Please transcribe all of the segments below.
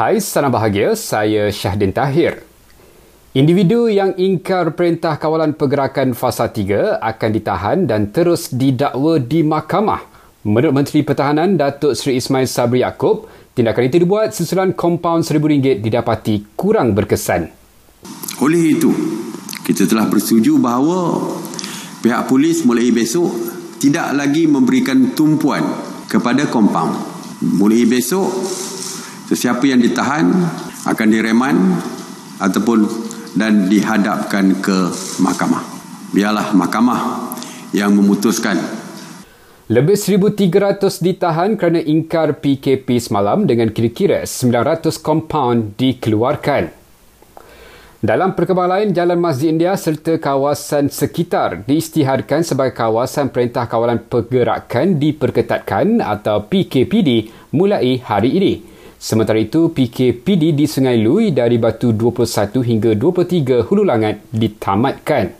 Hai, salam bahagia. Saya Syahdin Tahir. Individu yang ingkar perintah kawalan pergerakan fasa 3 akan ditahan dan terus didakwa di mahkamah. Menurut Menteri Pertahanan Datuk Seri Ismail Sabri Yaakob, tindakan itu dibuat susulan kompaun RM1,000 didapati kurang berkesan. Oleh itu, kita telah bersetuju bahawa pihak polis mulai besok tidak lagi memberikan tumpuan kepada kompaun. Mulai besok, sesiapa yang ditahan akan direman ataupun dan dihadapkan ke mahkamah. Biarlah mahkamah yang memutuskan. Lebih 1,300 ditahan kerana ingkar PKP semalam dengan kira-kira 900 kompaun dikeluarkan. Dalam perkembangan lain, Jalan Masjid India serta kawasan sekitar diisytiharkan sebagai kawasan Perintah Kawalan Pergerakan diperketatkan atau PKPD mulai hari ini. Sementara itu, PKPD di Sungai Lui dari Batu 21 hingga 23 Hulu Langat ditamatkan.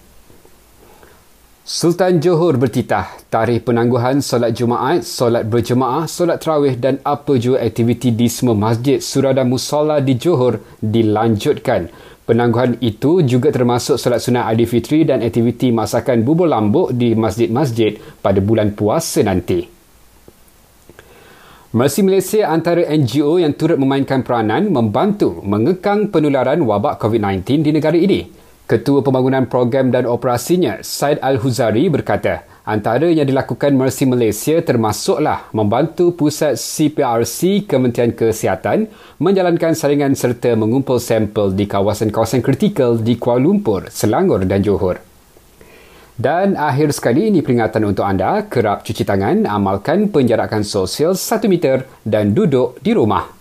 Sultan Johor bertitah tarikh penangguhan solat Jumaat, solat berjemaah, solat terawih dan apa jua aktiviti di semua masjid surada musola di Johor dilanjutkan. Penangguhan itu juga termasuk solat sunat Aidilfitri dan aktiviti masakan bubur lambuk di masjid-masjid pada bulan puasa nanti. Mercy Malaysia antara NGO yang turut memainkan peranan membantu mengekang penularan wabak COVID-19 di negara ini. Ketua Pembangunan Program dan Operasinya, Said Al-Huzari berkata, antara yang dilakukan Mercy Malaysia termasuklah membantu pusat CPRC Kementerian Kesihatan menjalankan saringan serta mengumpul sampel di kawasan-kawasan kritikal di Kuala Lumpur, Selangor dan Johor. Dan akhir sekali ini peringatan untuk anda, kerap cuci tangan, amalkan penjarakan sosial 1 meter dan duduk di rumah.